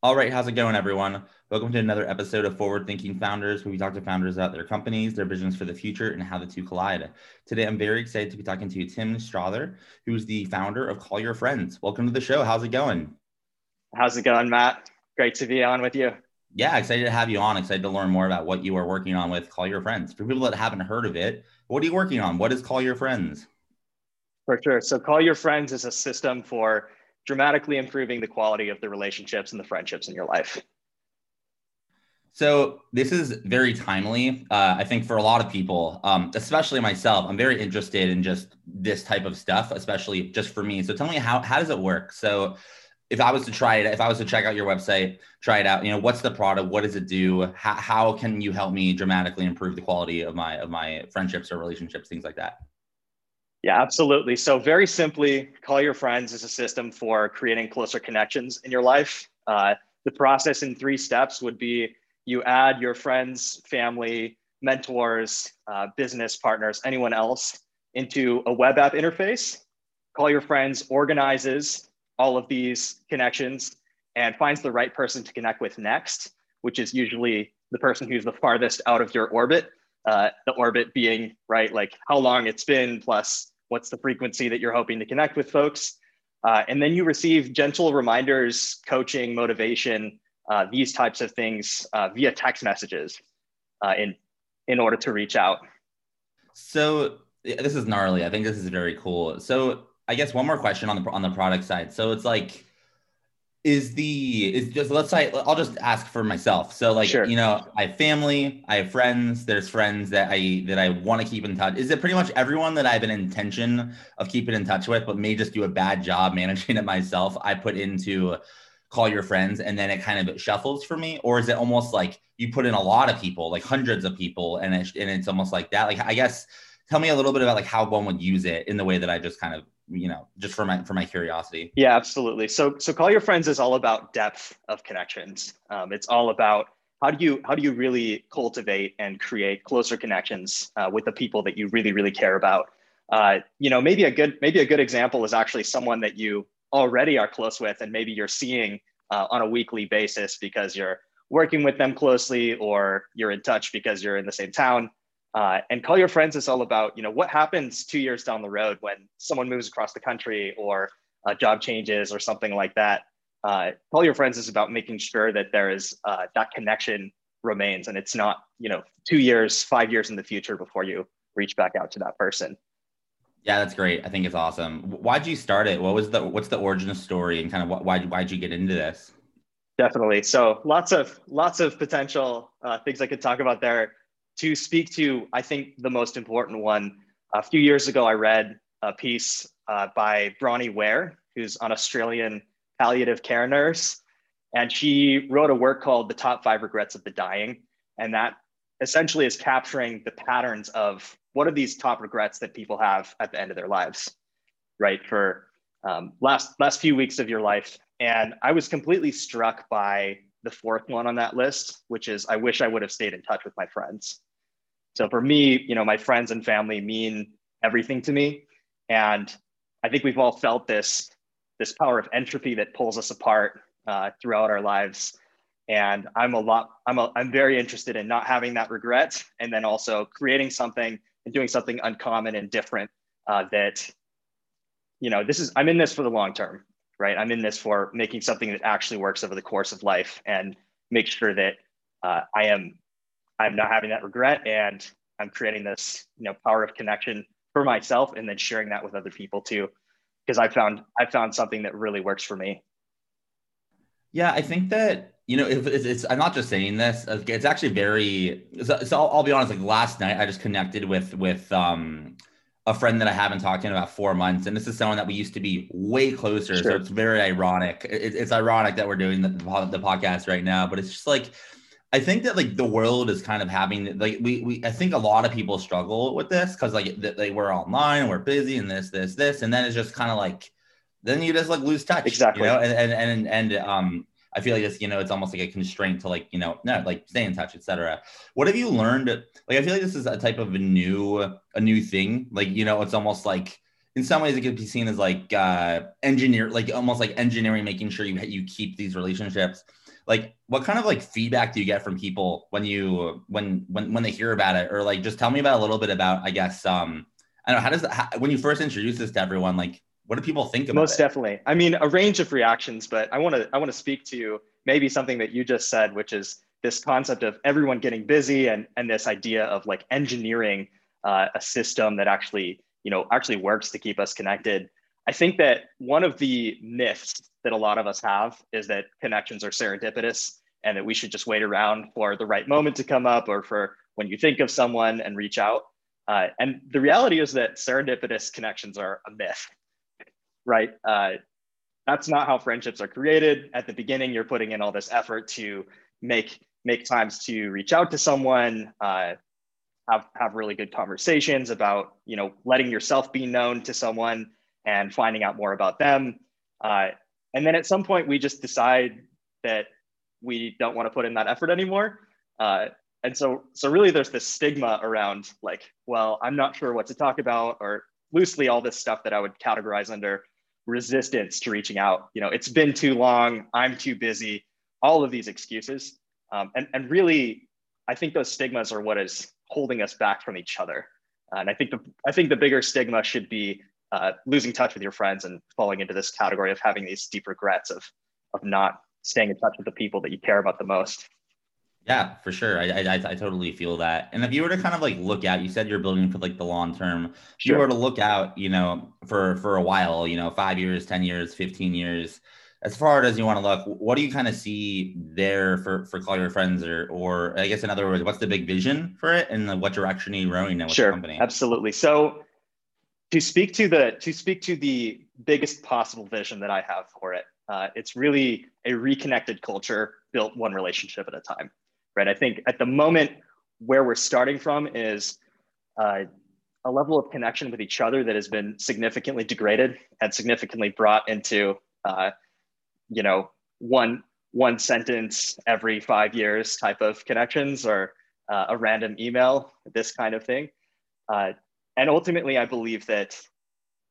All right, how's it going, everyone? Welcome to another episode of Forward Thinking Founders, where we talk to founders about their companies, their visions for the future, and how the two collide. Today, I'm very excited to be talking to Tim Strother, who's the founder of Call Your Friends. Welcome to the show. How's it going? How's it going, Matt? Great to be on with you. Yeah, excited to have you on. Excited to learn more about what you are working on with Call Your Friends. For people that haven't heard of it, what are you working on? What is Call Your Friends? For sure. So, Call Your Friends is a system for dramatically improving the quality of the relationships and the friendships in your life. So this is very timely, uh, I think, for a lot of people, um, especially myself. I'm very interested in just this type of stuff, especially just for me. So tell me how how does it work? So if I was to try it, if I was to check out your website, try it out, you know, what's the product? What does it do? How, how can you help me dramatically improve the quality of my of my friendships or relationships, things like that? Yeah, absolutely. So, very simply, Call Your Friends is a system for creating closer connections in your life. Uh, the process in three steps would be you add your friends, family, mentors, uh, business partners, anyone else into a web app interface. Call Your Friends organizes all of these connections and finds the right person to connect with next, which is usually the person who's the farthest out of your orbit uh, the orbit being right like how long it's been plus what's the frequency that you're hoping to connect with folks. Uh, and then you receive gentle reminders coaching motivation uh, these types of things uh, via text messages uh, in in order to reach out. So this is gnarly. I think this is very cool. So i guess one more question on the on the product side. So it's like is the is just let's say I'll just ask for myself. So like sure. you know, I have family, I have friends. There's friends that I that I want to keep in touch. Is it pretty much everyone that I have an intention of keeping in touch with, but may just do a bad job managing it myself? I put into call your friends and then it kind of shuffles for me, or is it almost like you put in a lot of people, like hundreds of people, and it, and it's almost like that? Like I guess tell me a little bit about like how one would use it in the way that I just kind of you know just for my for my curiosity. Yeah absolutely. So so call your friends is all about depth of connections. Um, it's all about how do you how do you really cultivate and create closer connections uh, with the people that you really really care about? Uh, you know maybe a good maybe a good example is actually someone that you already are close with and maybe you're seeing uh, on a weekly basis because you're working with them closely or you're in touch because you're in the same town uh, and call your friends is all about you know what happens two years down the road when someone moves across the country or a job changes or something like that. Uh, call your friends is about making sure that there is uh, that connection remains and it's not you know two years five years in the future before you reach back out to that person. Yeah that's great. I think it's awesome. Why'd you start it? What was the what's the origin story and kind of why why'd you get into this? Definitely. So lots of lots of potential uh, things i could talk about there to speak to, I think, the most important one. A few years ago, I read a piece uh, by Bronnie Ware, who's an Australian palliative care nurse. And she wrote a work called The Top Five Regrets of the Dying. And that essentially is capturing the patterns of what are these top regrets that people have at the end of their lives, right? For um, last last few weeks of your life. And I was completely struck by the fourth one on that list, which is I wish I would have stayed in touch with my friends. So for me, you know, my friends and family mean everything to me. And I think we've all felt this, this power of entropy that pulls us apart uh, throughout our lives. And I'm a lot, I'm, a, I'm very interested in not having that regret and then also creating something and doing something uncommon and different uh, that, you know, this is, I'm in this for the long term, right? I'm in this for making something that actually works over the course of life and make sure that uh, I am I'm not having that regret, and I'm creating this you know power of connection for myself, and then sharing that with other people too, because I found I found something that really works for me. Yeah, I think that you know if it's, it's I'm not just saying this. It's actually very. So, so I'll, I'll, be honest. Like last night, I just connected with with um a friend that I haven't talked to in about four months, and this is someone that we used to be way closer. Sure. So it's very ironic. It, it's ironic that we're doing the, the podcast right now, but it's just like I think that like the world is kind of having like we we I think a lot of people struggle with this because like they we're online, and we're busy, and this this this, and then it's just kind of like then you just like lose touch, exactly. You know, and and and and um I feel like this, you know, it's almost like a constraint to like, you know, no, like stay in touch, etc. What have you learned? Like, I feel like this is a type of a new, a new thing. Like, you know, it's almost like in some ways it could be seen as like uh engineer, like almost like engineering, making sure you you keep these relationships. Like, what kind of like feedback do you get from people when you when when when they hear about it, or like just tell me about a little bit about, I guess, um, I don't know, how does that, how, when you first introduce this to everyone, like what do people think about Most it? definitely. I mean, a range of reactions, but I want to I want to speak to maybe something that you just said, which is this concept of everyone getting busy and and this idea of like engineering uh, a system that actually you know actually works to keep us connected. I think that one of the myths that a lot of us have is that connections are serendipitous and that we should just wait around for the right moment to come up or for when you think of someone and reach out. Uh, and the reality is that serendipitous connections are a myth right? Uh, that's not how friendships are created. At the beginning, you're putting in all this effort to make make times to reach out to someone, uh, have have really good conversations about you know letting yourself be known to someone and finding out more about them. Uh, and then at some point, we just decide that we don't want to put in that effort anymore. Uh, and so, so really, there's this stigma around like, well, I'm not sure what to talk about, or loosely all this stuff that I would categorize under resistance to reaching out. You know, it's been too long, I'm too busy, all of these excuses. Um, and, and really, I think those stigmas are what is holding us back from each other. And I think the I think the bigger stigma should be uh, losing touch with your friends and falling into this category of having these deep regrets of of not staying in touch with the people that you care about the most. Yeah, for sure. I, I, I totally feel that. And if you were to kind of like look out, you said you're building for like the long term. Sure. you were to look out, you know, for for a while, you know, five years, ten years, fifteen years, as far as you want to look, what do you kind of see there for for Call Your Friends, or or I guess in other words, what's the big vision for it, and what direction are you rowing in with sure, the company? Absolutely. So to speak to the to speak to the biggest possible vision that I have for it, uh, it's really a reconnected culture built one relationship at a time right? I think at the moment where we're starting from is uh, a level of connection with each other that has been significantly degraded and significantly brought into, uh, you know, one one sentence every five years type of connections or uh, a random email, this kind of thing. And ultimately, I believe that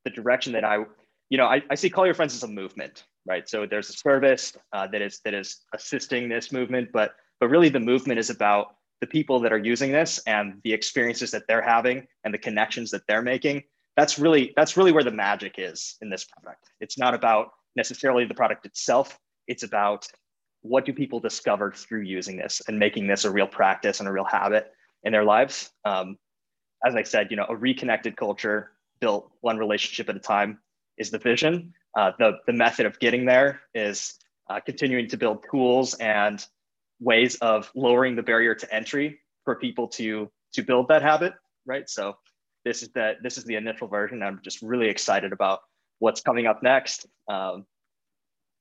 the direction that I, you know, I, I see Call Your Friends as a movement, right? So there's a service uh, that is that is assisting this movement, but but really the movement is about the people that are using this and the experiences that they're having and the connections that they're making. That's really that's really where the magic is in this product. It's not about necessarily the product itself. It's about what do people discover through using this and making this a real practice and a real habit in their lives. Um, as i said you know a reconnected culture built one relationship at a time is the vision. Uh, the, the method of getting there is uh, continuing to build tools and ways of lowering the barrier to entry for people to to build that habit right? So this is the this is the initial version. I'm just really excited about what's coming up next um,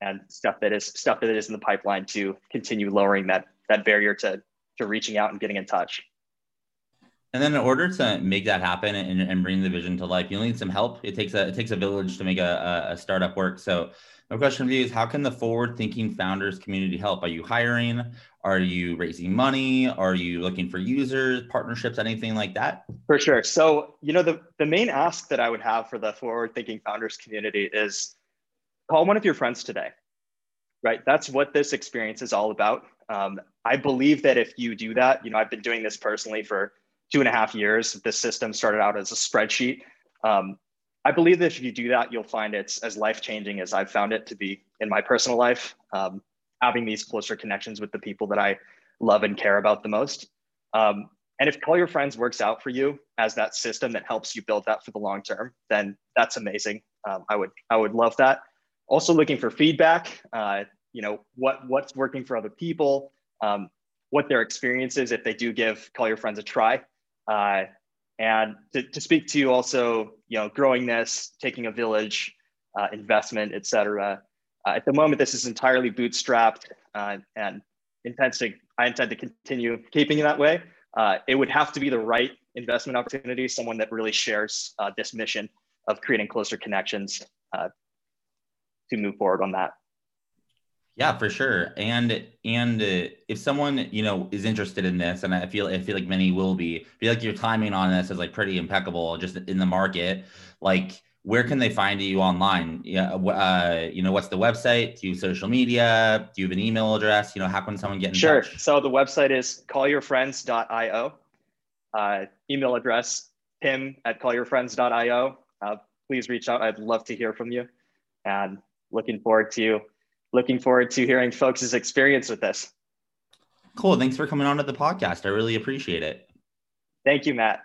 and stuff that is stuff that is in the pipeline to continue lowering that that barrier to to reaching out and getting in touch and then in order to make that happen and, and bring the vision to life you need some help it takes a it takes a village to make a, a startup work so my question for you is how can the forward thinking founders community help? Are you hiring? Are you raising money? Are you looking for users, partnerships, anything like that? For sure. So, you know, the, the main ask that I would have for the forward thinking founders community is call one of your friends today, right? That's what this experience is all about. Um, I believe that if you do that, you know, I've been doing this personally for two and a half years. This system started out as a spreadsheet. Um, I believe that if you do that, you'll find it's as life changing as I've found it to be in my personal life. Um, having these closer connections with the people that I love and care about the most. Um, and if call your friends works out for you as that system that helps you build that for the long term, then that's amazing. Um, I would I would love that. Also looking for feedback. Uh, you know what what's working for other people, um, what their experience is if they do give call your friends a try. Uh, and to, to speak to you also, you know, growing this, taking a village, uh, investment, et cetera. Uh, at the moment, this is entirely bootstrapped uh, and intends to, I intend to continue keeping it that way. Uh, it would have to be the right investment opportunity, someone that really shares uh, this mission of creating closer connections to move forward on that. Yeah, for sure. And and uh, if someone you know is interested in this, and I feel I feel like many will be, I feel like your timing on this is like pretty impeccable, just in the market. Like, where can they find you online? Yeah, uh, you know, what's the website? Do you social media? Do you have an email address? You know, how can someone get in sure. touch? So the website is callyourfriends.io. Uh, email address tim at callyourfriends.io. Uh, please reach out. I'd love to hear from you, and looking forward to looking forward to hearing folks' experience with this. Cool. Thanks for coming on to the podcast. I really appreciate it. Thank you, Matt.